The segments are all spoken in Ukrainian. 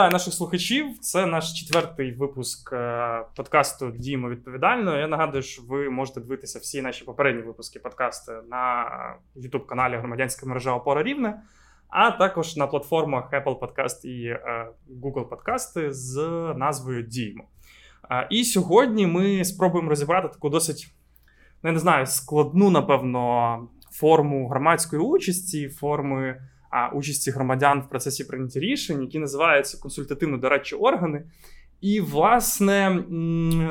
Вітаю наших слухачів. Це наш четвертий випуск е, подкасту Діємо відповідально. Я нагадую, що ви можете дивитися всі наші попередні випуски подкасту на youtube каналі Громадянська мережа Опора Рівне, а також на платформах Apple Podcast і е, Google Подкасти з назвою Діємо. І сьогодні ми спробуємо розібрати таку досить, ну, я не знаю, складну, напевно, форму громадської участі, форми участі громадян в процесі прийняття рішень, які називаються консультативно-дорадчі органи. І, власне,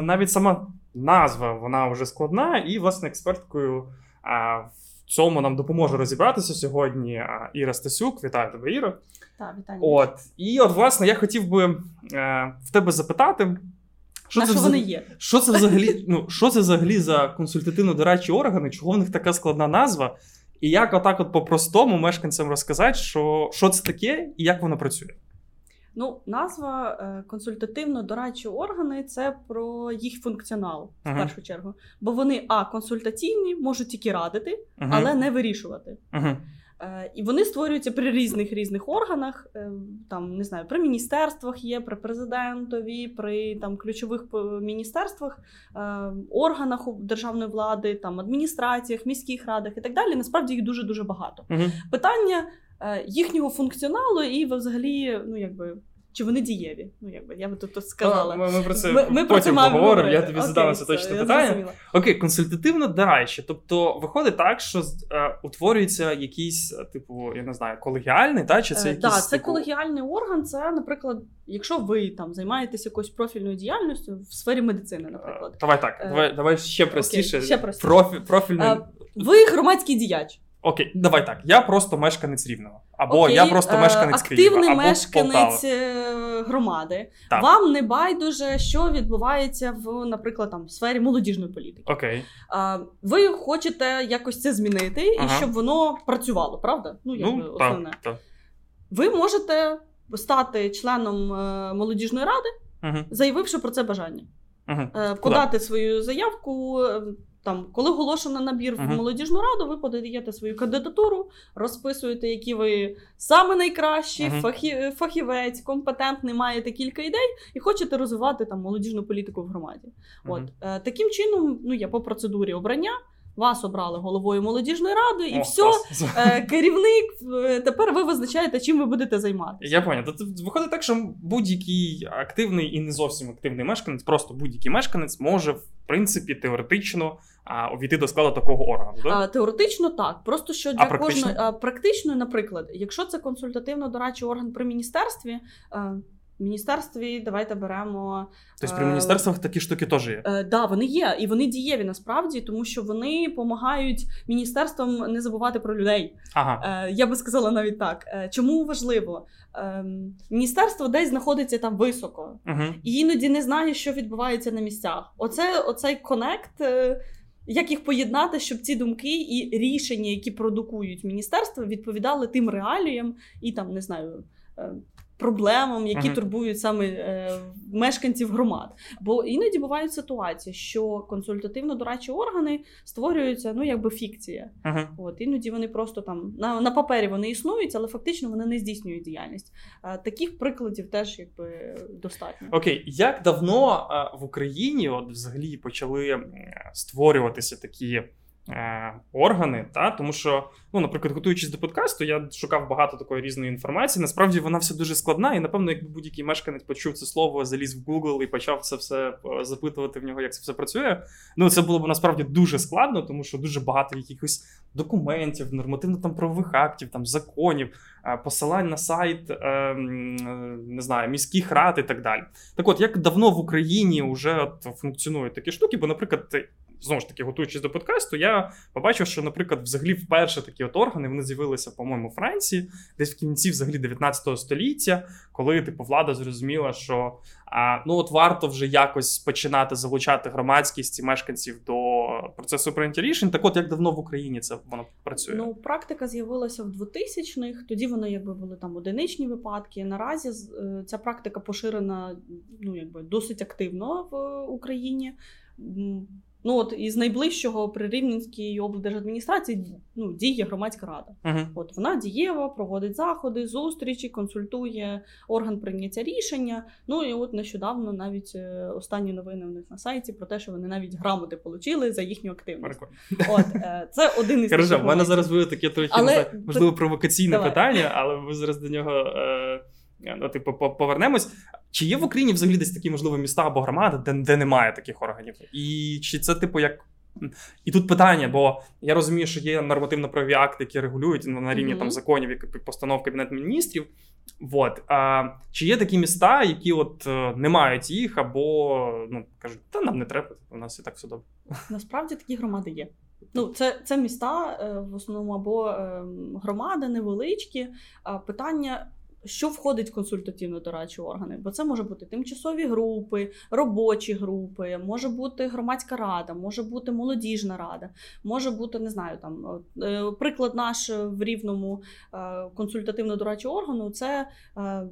навіть сама назва вона вже складна, і, власне, експерткою а, в цьому нам допоможе розібратися сьогодні. А, Іра Стасюк. Вітаю тебе, Іра. Так, вітаю. От. І, от, власне, я хотів би е, в тебе запитати. Що, це, що вони є? Що це взагалі ну, що це взагалі за консультативно-дорадчі органи? Чого в них така складна назва? І як отак, от по-простому мешканцям розказати, що що це таке і як воно працює? Ну, назва е, консультативно-дорадчі органи це про їх функціонал в uh-huh. першу чергу. Бо вони а консультаційні, можуть тільки радити, uh-huh. але не вирішувати. Uh-huh. Е, і вони створюються при різних різних органах. Е, там не знаю, при міністерствах є, при президентові, при там ключових міністерствах, е, органах державної влади, там адміністраціях, міських радах і так далі. Насправді їх дуже дуже багато. Угу. Питання їхнього функціоналу і взагалі, ну якби чи вони дієві? Ну, якби я би тут сказала. Ми, ми про це ми, ми потім поговоримо. Я тобі задам це точне питання. Зрозуміла. Окей, консультативно дорадче. Тобто виходить так, що е, утворюється якийсь, е, типу, я не знаю, колегіальний, та чи це е, якийсь. Так, це типу... колегіальний орган. Це, наприклад, якщо ви там займаєтесь якоюсь профільною діяльністю в сфері медицини, наприклад. Давай так, е... давай давай ще простіше. Окей, ще простіше. Профі, профільний... Е, ви громадський діяч. Окей, давай так. Я просто мешканець рівного. Або Окей, я просто е, мешканець активний Києва, або мешканець Полтави. Е, громади. Так. Вам не байдуже, що відбувається в, наприклад, там в сфері молодіжної політики. Окей. Ви хочете якось це змінити ага. і щоб воно працювало, правда? Ну, якби ну, основне. Так, так. Ви можете стати членом е, молодіжної ради, угу. заявивши про це бажання. Угу. Подати Куда? свою заявку там, коли оголошено набір uh-huh. в молодіжну раду, ви подаєте свою кандидатуру, розписуєте, які ви саме найкращі, uh-huh. фахі, фахівець, компетентний, маєте кілька ідей і хочете розвивати там молодіжну політику в громаді. Uh-huh. От е, таким чином, ну я по процедурі обрання. Вас обрали головою молодіжної ради, і О, все, е, керівник. Е, тепер ви визначаєте, чим ви будете займатися. Я поняв. Тобто виходить так, що будь-який активний і не зовсім активний мешканець, просто будь-який мешканець може в принципі теоретично а, увійти до складу такого органу. Да? А, Теоретично так. Просто що для практично? кожної а, практично, наприклад, якщо це консультативно-дорадчий орган при міністерстві. А, в міністерстві давайте беремо. Тобто при міністерствах такі штуки теж є? Так, е, да, вони є, і вони дієві насправді, тому що вони допомагають міністерствам не забувати про людей. Ага. Е, я би сказала навіть так. Е, чому важливо? Е, міністерство десь знаходиться там високо, угу. і іноді не знає, що відбувається на місцях. Оце, Оцей конект. Е, як їх поєднати, щоб ці думки і рішення, які продукують міністерство, відповідали тим реаліям і там не знаю е, проблемам, які uh-huh. турбують саме е, мешканців громад. Бо іноді бувають ситуації, що консультативно-дорадчі органи створюються ну якби фікція. Uh-huh. От іноді вони просто там на на папері вони існують, але фактично вони не здійснюють діяльність. Е, таких прикладів теж якби достатньо. Окей, як давно е, в Україні от взагалі почали створюватися такі? Е, органи, та тому що, ну, наприклад, готуючись до подкасту, я шукав багато такої різної інформації. Насправді вона все дуже складна, і напевно, якби будь-який мешканець почув це слово, заліз в Google і почав це все е, запитувати в нього, як це все працює. Ну це було б насправді дуже складно, тому що дуже багато якихось документів, нормативно-правових актів, там законів, е, посилань на сайт не знаю, міських рад і так далі. Так, от як давно в Україні вже функціонують такі штуки, бо, наприклад, знову ж таки, готуючись до подкасту, я побачив, що, наприклад, взагалі вперше такі от органи вони з'явилися, по-моєму, у Франції, десь в кінці взагалі 19 століття, коли типу влада зрозуміла, що а, ну от варто вже якось починати залучати громадськість і мешканців до процесу прийняття рішень. Так, от як давно в Україні це воно працює? Ну, практика з'явилася в 2000-х, Тоді вони якби були там одиничні випадки. Наразі е, ця практика поширена ну якби досить активно в Україні Ну от із найближчого при Рівненській облдержадміністрації ну, діє громадська рада. Uh-huh. От вона дієва, проводить заходи, зустрічі, консультує орган прийняття рішення. Ну і от нещодавно навіть е, останні новини у них на сайті про те, що вони навіть грамоти отримали за їхню активність. От е, це один із Хорошо, в мене зараз буде таке трохи але... можливо провокаційне Давай. питання, але ви зараз до нього. Е... Ну, типу, повернемось. Чи є в Україні взагалі десь такі можливо міста або громади, де де немає таких органів? І чи це, типу, як. І тут питання, бо я розумію, що є нормативно-правові акти, які регулюють на рівні mm-hmm. там законів, як постанов Кабінету міністрів. Вот. А, Чи є такі міста, які от е, не мають їх, або ну, кажуть, та нам не треба, у нас і так все добре. Насправді такі громади є. Ну, Це це міста е, в основному або ем, громади невеличкі. Питання що входить в консультативно-дорадчі органи? Бо це може бути тимчасові групи, робочі групи, може бути громадська рада, може бути молодіжна рада, може бути, не знаю, там е, приклад наш в рівному е, консультативно-дорадчого органу це е,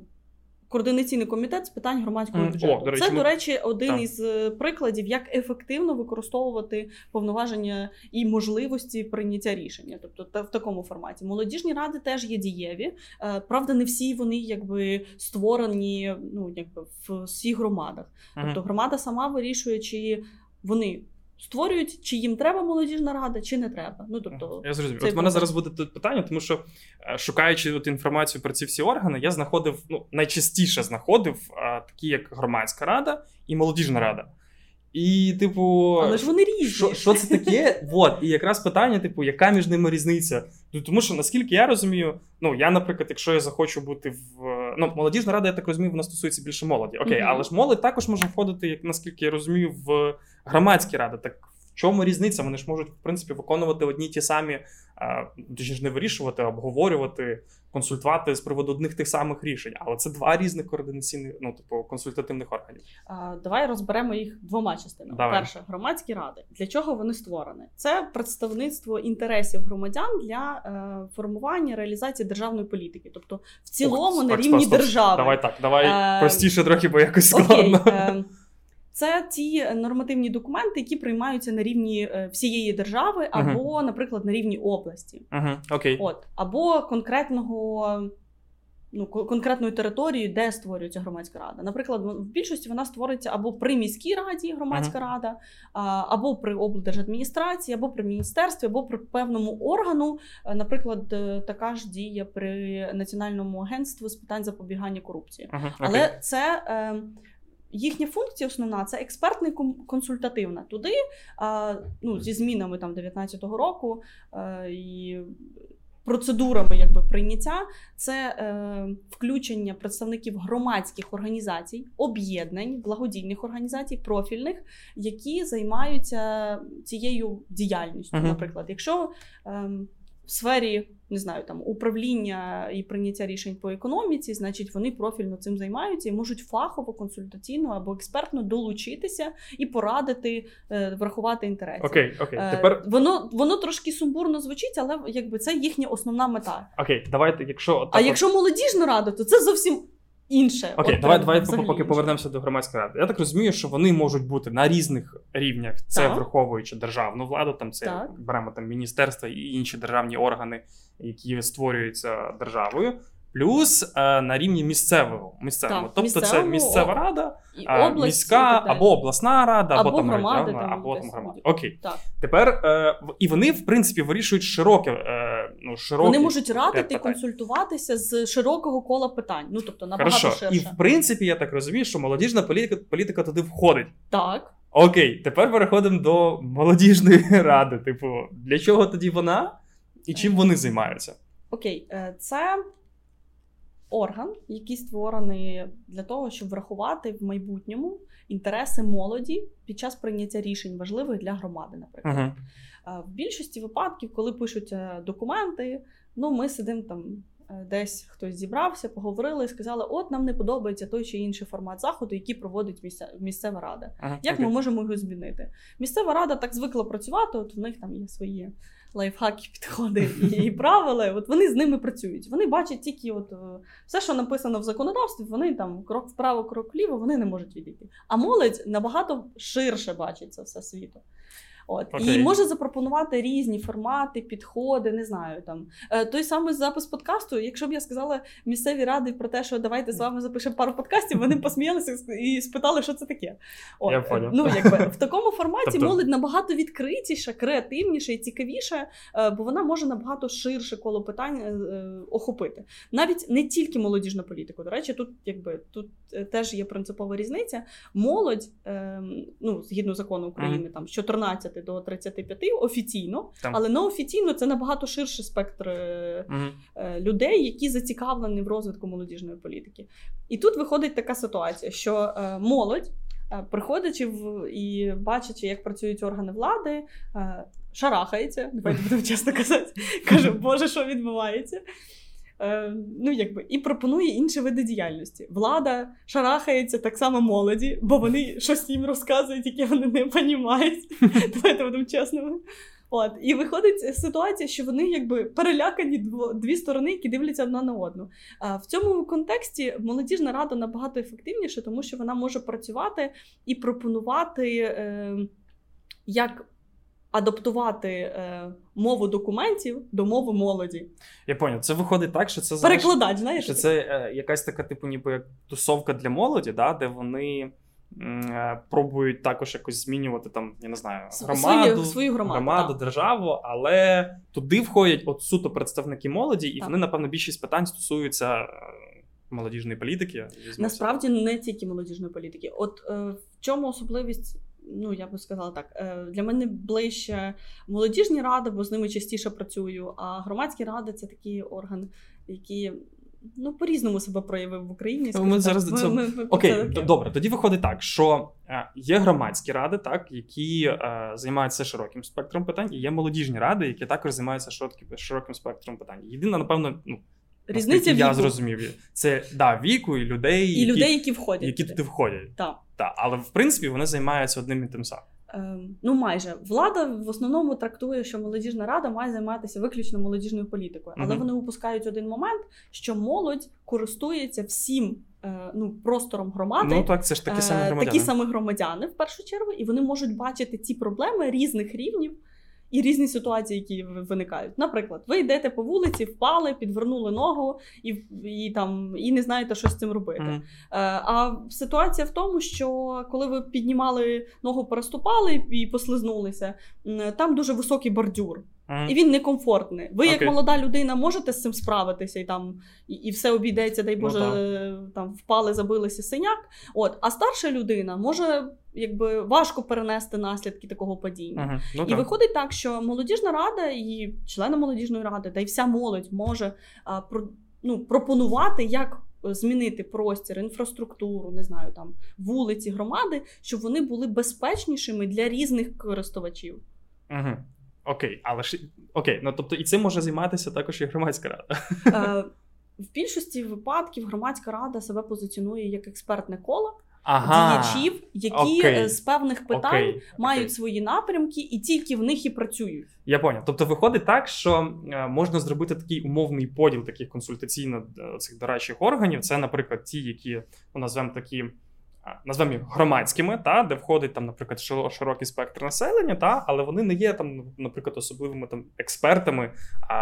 Координаційний комітет з питань громадського бюджету. О, до речі, Це, до речі, один так. із е, прикладів, як ефективно використовувати повноваження і можливості прийняття рішення. Тобто, та в такому форматі молодіжні ради теж є дієві. Е, правда, не всі вони якби створені ну якби в всіх громадах. Тобто, громада сама вирішує, чи вони створюють, чи їм треба молодіжна рада, чи не треба. Ну тобто, я зрозумів. От мене зараз буде тут питання, тому що е, шукаючи от інформацію про ці всі органи, я знаходив ну найчастіше знаходив а, такі, як громадська рада і молодіжна рада. І, типу, але ж вони різні. Що що це таке? Вот. І якраз питання, типу, яка між ними різниця? Ну, Тому що наскільки я розумію, ну я, наприклад, якщо я захочу бути в ну молодіжна рада, я так розумію, вона стосується більше молоді. Окей, mm-hmm. але ж молодь також може входити, як наскільки я розумію, в громадські ради. Так чому різниця? Вони ж можуть в принципі виконувати одні ті самі, точніше не вирішувати, а обговорювати, консультувати з приводу одних тих самих рішень. Але це два різних координаційних, ну типу консультативних органів. А, Давай розберемо їх двома частинами. Давай. Перше, громадські ради. Для чого вони створені? Це представництво інтересів громадян для е, формування реалізації державної політики, тобто в цілому Ох, на рівні стоп, держави. Давай так, давай е, простіше трохи, бо якось складно. Окей, е, це ті нормативні документи, які приймаються на рівні е, всієї держави, або, uh-huh. наприклад, на рівні області, uh-huh. okay. От або конкретного. Ну, конкретної території, де створюється громадська рада. Наприклад, в більшості вона створиться або при міській раді громадська uh-huh. рада, або при облдержадміністрації, або при міністерстві, або при певному органу. Е, наприклад, е, така ж діє при національному агентстві з питань запобігання корупції. Uh-huh. Okay. Але це Їхня функція основна це експертна і консультативна. Туди ну, зі змінами там 19-го року і процедурами якби прийняття це е, включення представників громадських організацій, об'єднань, благодійних організацій, профільних, які займаються цією діяльністю. Наприклад, якщо е, в сфері не знаю, там управління і прийняття рішень по економіці, значить вони профільно цим займаються і можуть фахово, консультаційно або експертно долучитися і порадити, е, врахувати інтереси. Окей, окей. Е, Тепер воно воно трошки сумбурно звучить, але якби це їхня основна мета. Окей, давайте, якщо а якщо молодіжна рада, то це зовсім інше. Окей, От, давай давай поки інше. повернемося до громадської ради. Я так розумію, що вони можуть бути на різних рівнях. Це так. враховуючи державну владу, там це так. беремо там міністерства і інші державні органи, які створюються державою. Плюс е, на рівні місцевого місцевого. Так, тобто місцевого, це місцева рада, е, області, міська або обласна рада, або, або там громади, там, або там громада. Окей. Так. Тепер е, і вони, в принципі, вирішують широке. Е, ну, широкі Вони можуть радити і консультуватися з широкого кола питань. Ну тобто набагато Хорошо. ширше. І в принципі, я так розумію, що молодіжна політика політика туди входить. Так. Окей, тепер переходимо до молодіжної ради. Типу, для чого тоді вона і чим вони займаються? Окей, е, це орган, який створений для того, щоб врахувати в майбутньому інтереси молоді під час прийняття рішень важливих для громади. Наприклад, uh-huh. в більшості випадків, коли пишуть е, документи, ну ми сидимо там. Е, десь хтось зібрався, поговорили і сказали: от нам не подобається той чи інший формат заходу, який проводить місця, місцева рада. Ага, Як okay. ми можемо його змінити? Місцева рада так звикла працювати, от в них там є свої лайфхаки, підходи і правила. От вони з ними працюють. Вони бачать тільки от е, все, що написано в законодавстві, вони там крок вправо, крок вліво, вони не можуть відійти. А молодь набагато ширше бачить це все світу. От okay. і може запропонувати різні формати, підходи. Не знаю там е, той самий запис подкасту. Якщо б я сказала місцеві ради про те, що давайте з вами запишемо пару подкастів, вони посміялися і спитали, що це таке. От, я понял. Ну якби в такому форматі тобто... молодь набагато відкритіша, креативніша і цікавіша, е, бо вона може набагато ширше коло питань е, охопити. Навіть не тільки молодіжну політику. До речі, тут якби тут теж є принципова різниця. Молодь, ем, ну згідно закону України, там з 14 до 35 офіційно, там. але неофіційно це набагато ширший спектр mm-hmm. людей, які зацікавлені в розвитку молодіжної політики. І тут виходить така ситуація, що е, молодь, приходячи в і бачачи, як працюють органи влади. Шарахається, давайте будемо чесно казати, каже, Боже, що відбувається? Е, ну, якби, І пропонує інші види діяльності. Влада шарахається так само молоді, бо вони щось їм розказують, яке вони не розуміють. Давайте будемо чесними. От, І виходить ситуація, що вони якби перелякані дві сторони, які дивляться одна на одну. А в цьому контексті молодіжна рада набагато ефективніша, тому що вона може працювати і пропонувати е, як адаптувати е, мову документів до мови молоді. Я поняв. Це виходить так, що це перекладач. Знаєш, що це е, якась така, типу, ніби як тусовка для молоді, да, де вони. Е, пробують також якось змінювати там, я не знаю, громаду, свою, свою громаду, громаду державу, але туди входять от суто представники молоді, і так. вони, напевно, більшість питань стосуються молодіжної політики. Насправді не тільки молодіжної політики. От е, в чому особливість ну я би сказала так, е, для мене ближче молодіжні ради, бо з ними частіше працюю. А громадські ради це такий орган, який ну по-різному себе проявив в Україні. Ми так. зараз до цього ми, ми, окей, це... добре. Тоді виходить так, що е, є громадські ради, так які е, займаються широким спектром питань, і є молодіжні ради, які також займаються широким, широким спектром питань. Єдине, напевно, ну. Різниця віку. я зрозумів. Це да, віку і людей, і які, людей, які входять, які туди входять. Так. Так, але в принципі вони займаються одним і тим самим. Ем, ну, майже влада в основному трактує, що молодіжна рада має займатися виключно молодіжною політикою, але uh-huh. вони упускають один момент, що молодь користується всім е, ну, простором громади. Ну так, це ж такі самі е, громадяни. Такі самі громадяни в першу чергу, і вони можуть бачити ці проблеми різних рівнів і різні ситуації, які виникають. Наприклад, ви йдете по вулиці, впали, підвернули ногу і і там і не знаєте, що з цим робити. Mm. А ситуація в тому, що коли ви піднімали ногу, переступали і послизнулися, там дуже високий бордюр. Mm. І він некомфортний. Ви, як молода людина, можете з цим справитися і там і, і все обійдеться, дай ну Боже, ну, там впали, забилися синяк. От, а старша людина може якби важко перенести наслідки такого падіння. Uh-huh. Ну, і так. виходить так, що молодіжна рада і члени молодіжної ради, та й вся молодь може а, про, ну, пропонувати, як змінити простір, інфраструктуру, не знаю, там вулиці, громади, щоб вони були безпечнішими для різних користувачів. Uh-huh. Окей, але ж окей, ну тобто і цим може займатися також і громадська рада. Е, в більшості випадків громадська рада себе позиціонує як експертне коло ага. діячів, які. Е, з певних питань okay. мають okay. свої напрямки і тільки в них і працюють. Я поняв. Тобто виходить так, що е, можна зробити такий умовний поділ таких консультаційно е, цих дорадчих органів. Це, наприклад, ті, які ну, назвемо такі. Назвемо їх громадськими, та де входить там, наприклад, широкий спектр населення, та але вони не є там, наприклад, особливими там експертами а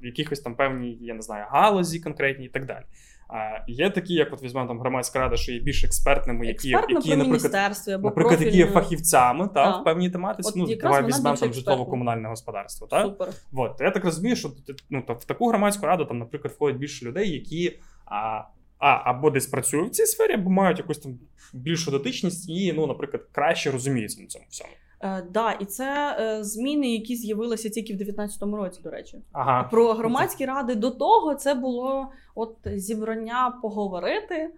в якихось там певній, я не знаю, галузі конкретній і так далі. А є такі, як от візьмемо там громадська рада, що є більш експертними, які які, наприклад, або наприклад, які є фахівцями та, в певній тематиці. От, ну давай візьмемо там житлово-комунальне господарство. Та? Супер. От я так розумію, що ну в таку громадську раду там, наприклад, входять більше людей, які а, а або десь працюють в цій сфері, або мають якусь там більшу дотичність і, ну, наприклад, краще розуміються на цьому всьому. Е, да, і це е, зміни, які з'явилися тільки в 2019 році, до речі. Ага. Про громадські ради до того це було от зібрання поговорити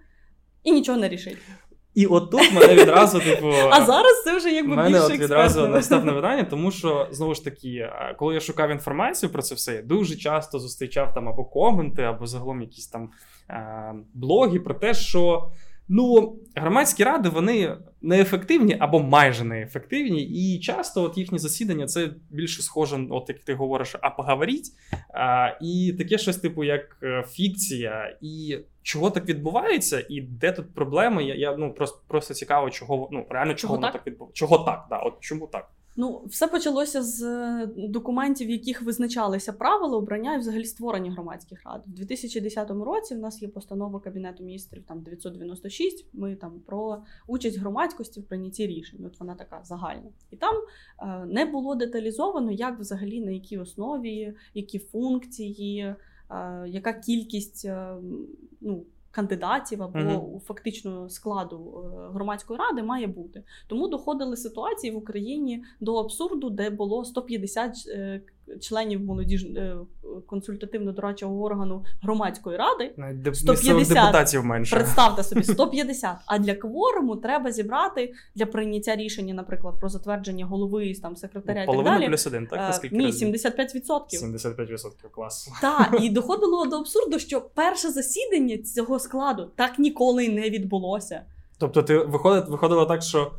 і нічого не рішити. І отут мене відразу, типу. А зараз це вже якби мене більше от відразу наступне питання, тому що знову ж таки, е, коли я шукав інформацію про це все, я дуже часто зустрічав там або коменти, або загалом якісь там е- блоги про те, що. Ну, громадські ради вони неефективні або майже неефективні, і часто от їхні засідання це більше схоже, от як ти говориш, а поговоріть. А, І таке щось, типу, як е, фікція, і чого так відбувається, і де тут проблеми. Я я ну просто просто цікаво, чого ну реально чого, чого воно так, так відбувається. Чого так? Да, от чому так? Ну, все почалося з е, документів, в яких визначалися правила обрання і взагалі створення громадських рад. У 2010 році в нас є постанова Кабінету міністрів там 996, Ми там про участь громадськості в прийнятті рішень. От вона така загальна. І там е, не було деталізовано, як взагалі на якій основі, які функції, е, яка кількість е, ну, кандидатів або mm-hmm. фактично складу е, громадської ради має бути. Тому доходили ситуації в Україні до абсурду, де було 150 членів молодіж е, консультативно-дорадчого органу громадської ради. 150 депутатів менше. Представте собі 150. А для кворуму треба зібрати для прийняття рішення, наприклад, про затвердження голови там секретаря. Половина і так далі. плюс один, так? Е, Наскільки Ні, 75%. 75%, клас. Так, і доходило до абсурду, що перше засідання цього складу так ніколи не відбулося. Тобто, ти виходить, виходило так, що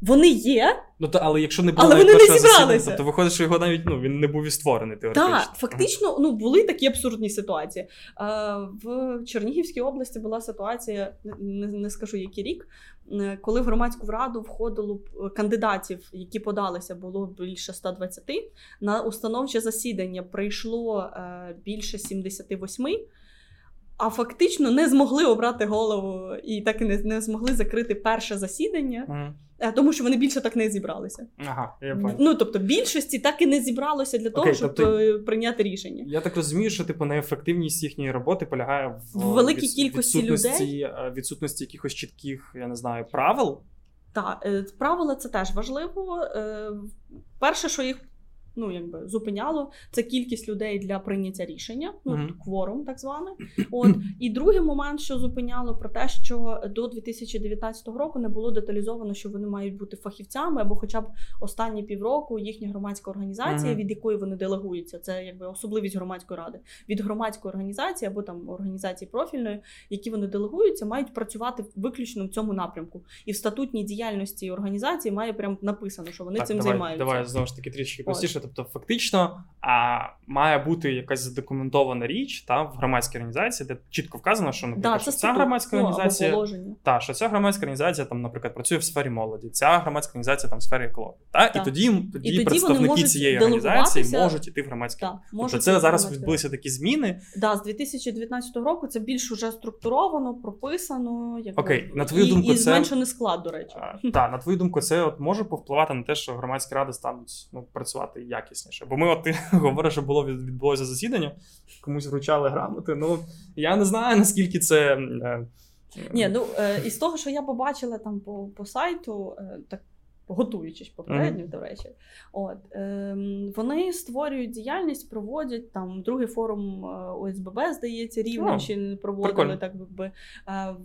вони є. Ну то, але якщо не було але вони не зібралися, то виходить, що його навіть ну він не був і створений теоретично. Так, фактично, ну були такі абсурдні ситуації. А, В Чернігівській області була ситуація, не, не скажу який рік, е, коли в громадську раду входило кандидатів, які подалися, було більше 120, На установче засідання прийшло е, більше 78 а фактично не змогли обрати голову і так і не, не змогли закрити перше засідання, mm. Тому що вони більше так не зібралися. Ага, я понял. Ну тобто більшості так і не зібралося для того, Окей, щоб тобто, е, прийняти рішення. Я так розумію, що типу неефективність їхньої роботи полягає в, в великій від, кількості відсутності, людей е, відсутності якихось чітких, я не знаю, правил. Так, правила це теж важливо. Перше, що їх ну якби зупиняло це кількість людей для прийняття рішення, ну mm-hmm. кворум, так званий. От і другий момент, що зупиняло про те, що до 2019 року не було деталізовано, що вони мають бути фахівцями, або, хоча б останні півроку, їхня громадська організація, mm-hmm. від якої вони делегуються, це якби особливість громадської ради від громадської організації або там організації профільної, які вони делегуються, мають працювати виключно в цьому напрямку. І в статутній діяльності організації має прям написано, що вони так, цим давай, займаються. Давай знову ж таки трішки простіше. Тобто, фактично, а, має бути якась задокументована річ та в громадській організації, де чітко вказано, що наприклад, да, що ця громадська ну, організація та що ця громадська організація там, наприклад, працює в сфері молоді, ця громадська організація там в сфері екології. Та? І тоді тоді, і тоді представники цієї організації можуть іти в громадські. Да, тобто це зараз відбулися такі зміни. Да, з 2019 року це більш уже структуровано, прописано, якби, Окей, на твою думку, і це зменшений склад, до речі. Так, на твою думку, це от може повпливати на те, що громадські ради стануть ну, працювати якісніше. Бо ми, от ти говориш, що було відбулося засідання, комусь вручали грамоти. Ну я не знаю наскільки це. Е, Ні, ну е, із того, що я побачила там по по сайту, е, так готуючись попередньо, mm-hmm. до речі, от е, вони створюють діяльність, проводять там другий форум ОСББ, здається, Рівненщини проводили Прикольно. так би е,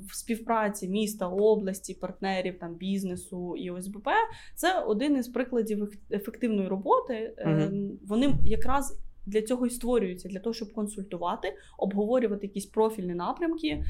в співпраці міста, області, партнерів там бізнесу і ОСББ. Це один із прикладів ефективної роботи. Mm-hmm. Вони якраз. Для цього і створюються, для того, щоб консультувати, обговорювати якісь профільні напрямки.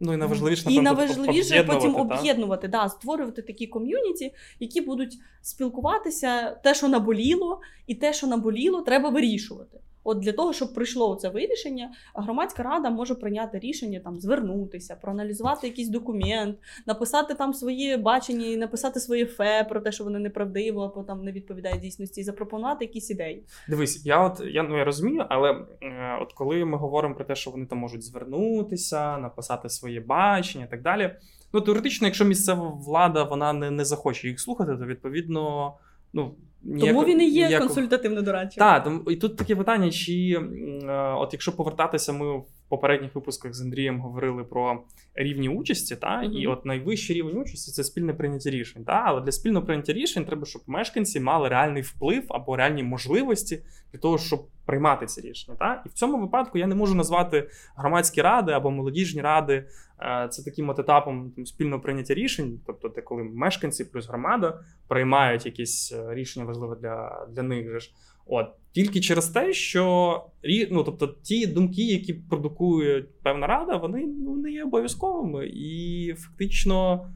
Ну і найважливіше, і найважливіше потім об'єднувати, да, створювати такі ком'юніті, які будуть спілкуватися те, що наболіло, і те, що наболіло, треба вирішувати. От для того, щоб прийшло це вирішення, громадська рада може прийняти рішення там звернутися, проаналізувати якийсь документ, написати там своє бачення, написати своє фе про те, що вони неправдиво або там не відповідає дійсності, і запропонувати якісь ідеї. Дивись, я от я ну я розумію, але е, от коли ми говоримо про те, що вони там можуть звернутися, написати своє бачення і так далі. Ну теоретично, якщо місцева влада вона не, не захоче їх слухати, то відповідно. Ну, ніяко, Тому він і є ніяк... консультативно дорадчим. Так, і тут таке питання: чи е, от якщо повертатися, ми в попередніх випусках з Андрієм говорили про рівні участі, та mm-hmm. і от найвищий рівень участі це спільне прийняття рішень. Та? Але для спільного прийняття рішень треба, щоб мешканці мали реальний вплив або реальні можливості для того, щоб приймати ці рішення. Та? І в цьому випадку я не можу назвати громадські ради або молодіжні ради. Е, це таким от етапом там, спільного прийняття рішень, тобто те, коли мешканці плюс громада приймають якісь е, рішення важливе для для них. же ж. От тільки через те, що ну, тобто, ті думки, які продукує певна рада, вони ну, не є обов'язковими і фактично.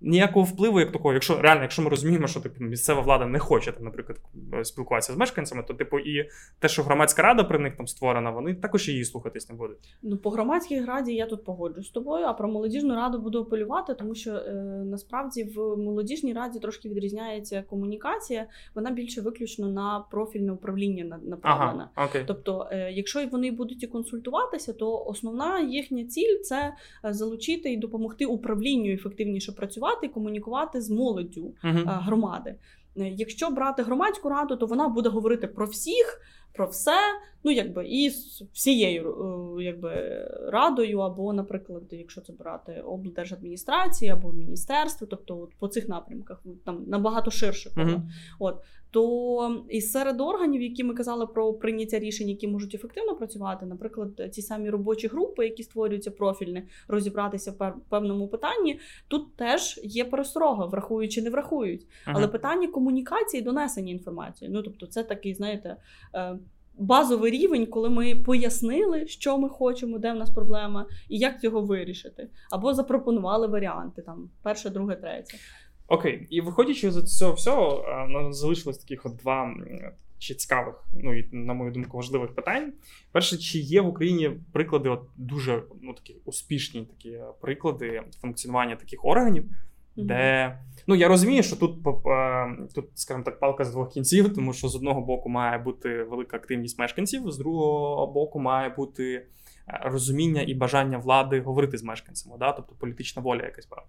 Ніякого впливу, як такого, якщо реально, якщо ми розуміємо, що типу місцева влада не хоче там, наприклад, спілкуватися з мешканцями, то типу і те, що громадська рада при них там створена, вони також її слухатись не будуть. Ну по громадській раді я тут погоджуюсь з тобою, а про молодіжну раду буду апелювати, тому що е, насправді в молодіжній раді трошки відрізняється комунікація. Вона більше виключно на профільне управління направлена. Ага, окей. Тобто, е, якщо вони будуть і консультуватися, то основна їхня ціль це залучити і допомогти управлінню ефективніше працювати працювати і комунікувати з молоддю uh громади. Е, якщо брати громадську раду, то вона буде говорити про всіх, про все, ну якби і з всією е, якби, радою, або, наприклад, якщо це брати облдержадміністрації або міністерство, тобто от по цих напрямках там набагато ширше. Uh-huh. От то і серед органів, які ми казали про прийняття рішень, які можуть ефективно працювати, наприклад, ті самі робочі групи, які створюються профільне, розібратися в певному питанні, тут теж є пересторога, врахують чи не врахують. Uh-huh. Але питання комунікації, донесення інформації. Ну тобто, це такий, знаєте. Е, базовий рівень, коли ми пояснили, що ми хочемо, де в нас проблема, і як цього вирішити, або запропонували варіанти там перше, друге, третє. Окей, і виходячи з цього всього, у залишилось таких от два чи цікавих, ну і на мою думку, важливих питань. Перше, чи є в Україні приклади, от дуже ну такі успішні такі приклади функціонування таких органів. Де ну я розумію, що тут тут, скажімо так, палка з двох кінців, тому що з одного боку має бути велика активність мешканців, з другого боку має бути. Розуміння і бажання влади говорити з мешканцями, да? тобто політична воля якась певна.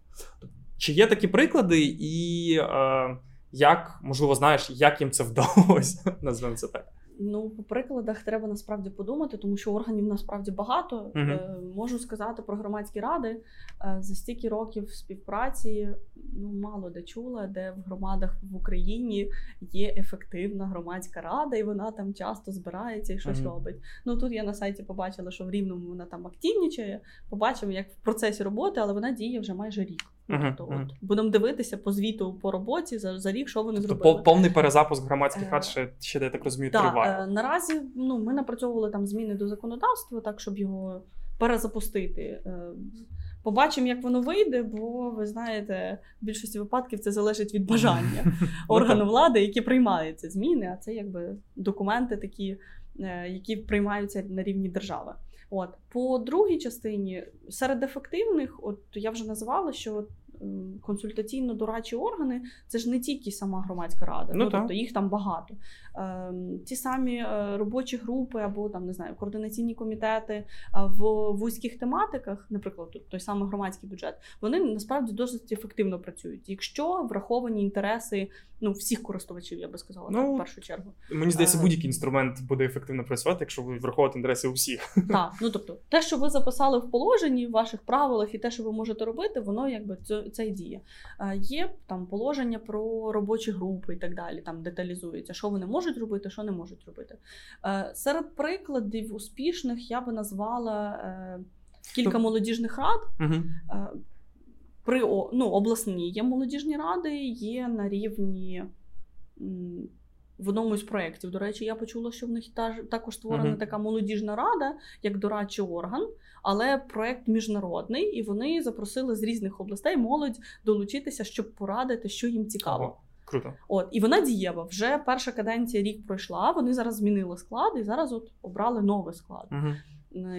Чи є такі приклади, і е, як, можливо, знаєш, як їм це вдалося? Назвемо це так. Ну, по прикладах треба насправді подумати, тому що органів насправді багато. uh можу сказати про громадські ради. Е, за стільки років співпраці ну мало де чула, де в громадах в Україні є ефективна громадська рада, і вона там часто збирається і щось uh робить. Ну тут я на сайті побачила, що в Рівному вона там активнічає. Побачимо, як в процесі роботи, але вона діє вже майже рік. Uh-huh, тобто, uh-huh. от будемо дивитися по звіту по роботі за за рік, що вони тобто, зробили. Повний перезапуск громадських рад ще ще я так розумію, да, триває. Е, наразі ну ми напрацьовували там зміни до законодавства, так щоб його перезапустити. Е, побачимо, як воно вийде, бо ви знаєте, в більшості випадків це залежить від бажання ну, органу влади, які приймають ці зміни. А це якби документи, такі, е, які приймаються на рівні держави. От по другій частині серед ефективних, от я вже називала, що консультаційно-дорадчі органи це ж не тільки сама громадська рада, ну, ну тобто їх там багато. Ем, ті самі е, робочі групи або там не знаю, координаційні комітети е, в вузьких тематиках, наприклад, той самий громадський бюджет, вони насправді досить ефективно працюють, якщо враховані інтереси ну всіх користувачів, я би сказала, ну, так, в першу чергу. Мені здається, е, будь-який інструмент буде ефективно працювати, якщо ви враховувати інтереси усіх. Так, ну тобто, те, що ви записали в положенні, в ваших правилах, і те, що ви можете робити, воно якби це, це і діє. Є там положення про робочі групи і так далі. Там деталізується, що вони можуть робити, що не можуть робити. Серед прикладів успішних я би назвала е, кілька молодіжних рад. Угу при ну, обласні є молодіжні ради, є на рівні в одному із проєктів. До речі, я почула, що в них також створена uh-huh. така молодіжна рада, як дорадчий орган, але проєкт міжнародний, і вони запросили з різних областей молодь долучитися, щоб порадити, що їм цікаво. Ага. Круто. От, і вона дієва. Вже перша каденція рік пройшла. Вони зараз змінили склад і зараз от обрали новий склад. Угу.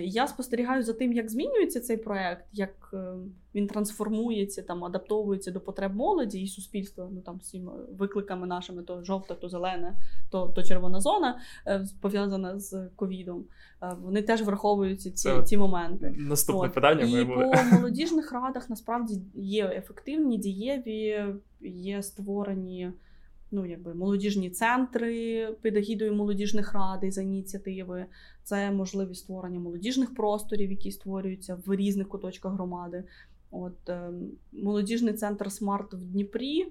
Я спостерігаю за тим, як змінюється цей проект, як е, він трансформується, там адаптовується до потреб молоді і суспільства. Ну там всіма викликами нашими: то жовта, то зелена, то то червона зона е, пов'язана з ковідом. Е, вони теж враховуються ці ці моменти. Наступне От. питання і по молодіжних радах насправді є ефективні, дієві, є створені ну, якби молодіжні центри під егідою молодіжних рад за ініціативи. Це можливість створення молодіжних просторів, які створюються в різних куточках громади. От е, молодіжний центр Смарт в Дніпрі е,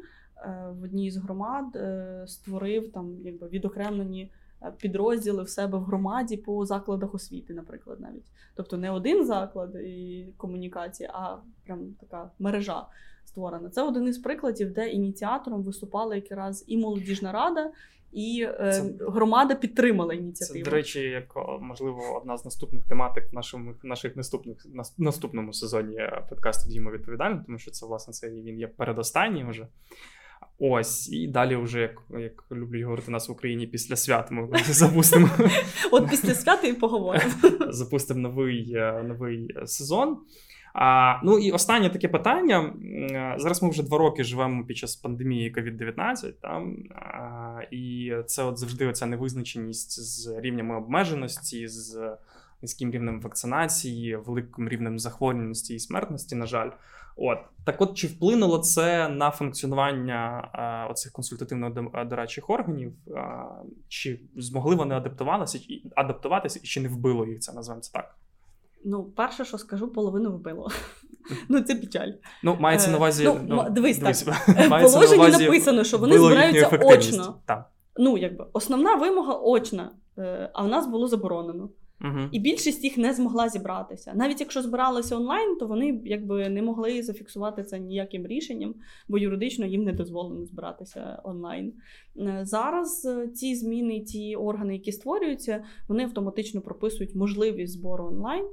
в одній з громад е, створив там якби відокремлені. підрозділи в себе в громаді по закладах освіти, наприклад, навіть. Тобто не один заклад і комунікації, а прям така мережа створена. Це один із прикладів, де ініціатором виступала якраз і молодіжна рада. І е, це, громада підтримала ініціативу. Це, До речі, як можливо, одна з наступних тематик в нашому наших наступних на, наступному сезоні подкасту Дімо відповідально, тому що це власне це він є передостанній вже. Ось, і далі, вже, як як люблять говорити нас в Україні, після свят ми запустимо. От після свят і поговоримо. Запустимо новий е, новий сезон. А, Ну і останнє таке питання. Зараз ми вже два роки живемо під час пандемії COVID-19, там, а, і це от завжди оця невизначеність з рівнями обмеженості, з низьким рівнем вакцинації, великим рівнем захворюваності і смертності, на жаль. От так, от чи вплинуло це на функціонування а, оцих консультативно-дорадчих органів? А, чи змогли вони адаптуватися, адаптуватися, і чи не вбило їх це? Називаємо це так? Ну, перше, що скажу, половину вбило. Ну, це печаль. Ну, мається на е, увазі. Ну, ну, Дивись, дивись так. В положенні написано, що вони збираються очно. Так. Ну, якби основна вимога очна, е, а в нас було заборонено. Угу. І більшість їх не змогла зібратися. Навіть якщо збиралися онлайн, то вони якби не могли зафіксувати це ніяким рішенням, бо юридично їм не дозволено збиратися онлайн. Е, зараз ці зміни, ті органи, які створюються, вони автоматично прописують можливість збору онлайн.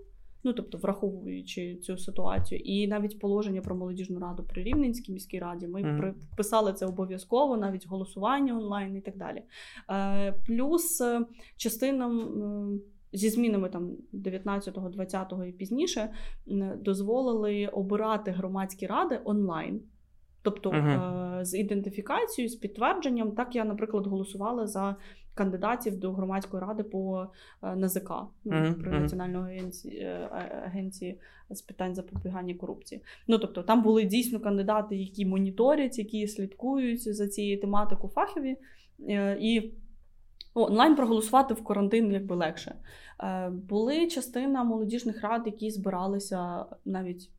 Ну, тобто, враховуючи цю ситуацію, і навіть положення про молодіжну раду при Рівненській міській раді ми mm. писали це обов'язково, навіть голосування онлайн і так далі. Е, Плюс е, частинам. Зі змінами там 19-го, 20-го і пізніше дозволили обирати громадські ради онлайн. Тобто uh-huh. з ідентифікацією, з підтвердженням, так я, наприклад, голосувала за кандидатів до громадської ради по е, НАЗК uh-huh. при Національної е, агенції з питань запобігання корупції. Ну тобто, там були дійсно кандидати, які моніторять, які слідкують за цією тематикою фахові і. Онлайн проголосувати в карантин якби легше. Були частина молодіжних рад, які збиралися навіть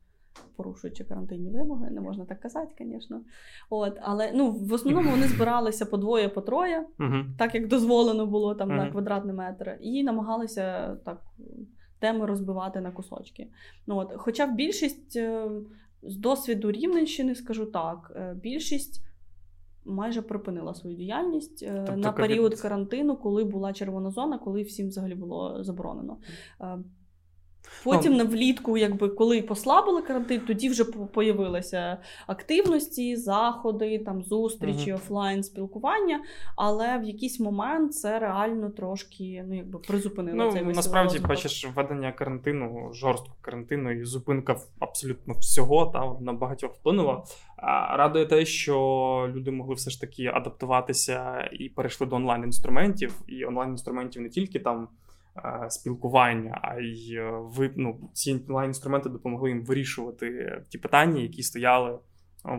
порушуючи карантинні вимоги, не можна так казати, звісно. От, Але ну, в основному вони збиралися по двоє, по троє, так як дозволено було там на квадратний метр, і намагалися так теми розбивати на кусочки. Ну, от, Хоча більшість е, з досвіду Рівненщини, скажу так, е, більшість. Майже припинила свою діяльність е, тобто, на період карантину, коли була червона зона, коли всім взагалі було заборонено. Потім на влітку, якби коли послабили карантин, тоді вже появилися активності, заходи, там зустрічі, uh-huh. офлайн спілкування. Але в якийсь момент це реально трошки ну якби призупинило ну, цей насправді. розвиток. Бачиш, введення карантину, жорсткого карантину і зупинка абсолютно всього та на багатьох вплинула. Радує те, що люди могли все ж таки адаптуватися і перейшли до онлайн інструментів, і онлайн інструментів не тільки там. Е, спілкування, а й е, ви ну, ці онлайн-інструменти допомогли їм вирішувати ті питання, які стояли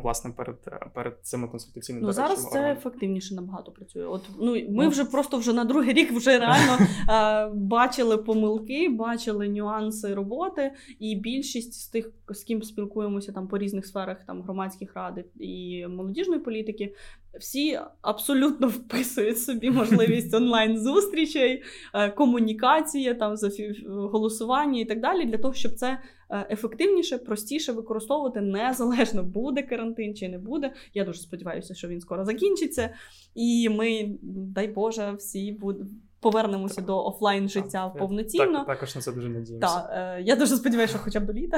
власне перед перед цими консультаційними Ну зараз це ефективніше набагато працює. От ну ми ну, вже просто вже на другий рік вже реально е, бачили помилки, бачили нюанси роботи, і більшість з тих, з ким спілкуємося там по різних сферах, там громадських рад і молодіжної політики, всі абсолютно вписують собі можливість онлайн зустрічей, комунікації, там голосування і так далі, для того, щоб це е, ефективніше, простіше використовувати незалежно буде карантин чи не буде. Я дуже сподіваюся, що він скоро закінчиться, і ми, дай Боже, всі будуть повернемося до офлайн життя так, повноцінно. Так, також на це дуже надіємося. Так, е, Я дуже сподіваюся, що хоча б до літа.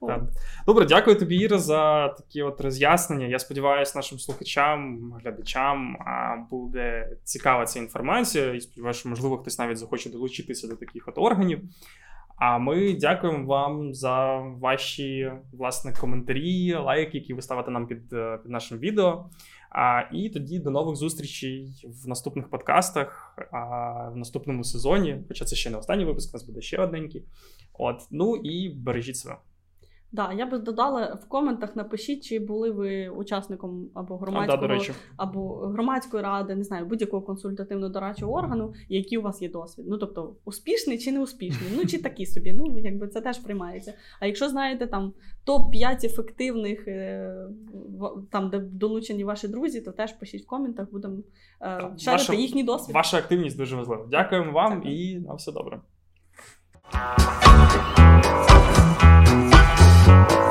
Добре, дякую тобі, Іра, за такі от роз'яснення. Я сподіваюся, нашим слухачам, глядачам буде цікава ця інформація. І сподіваюся, що, можливо, хтось навіть захоче долучитися до таких от органів. А ми дякуємо вам за ваші власне коментарі, лайки, які ви ставите нам під, е, під нашим відео. А, І тоді до нових зустрічей в наступних подкастах, а, в наступному сезоні. Хоча це ще не останній випуск, у нас буде ще одненький. От, ну і бережіть себе. Да, я би додала в коментах. Напишіть, чи були ви учасником або громадського а, да, або громадської ради, не знаю, будь-якого консультативно-дорадчого органу, який у вас є досвід. Ну тобто успішний чи не успішний, ну чи такі собі. Ну якби це теж приймається. А якщо знаєте там топ 5 ефективних, е, там де долучені ваші друзі, то теж пишіть в коментах, будемо е, шарити їхній досвід. Ваша активність дуже важлива. Дякуємо вам Дякую. і на все добре. Thank you.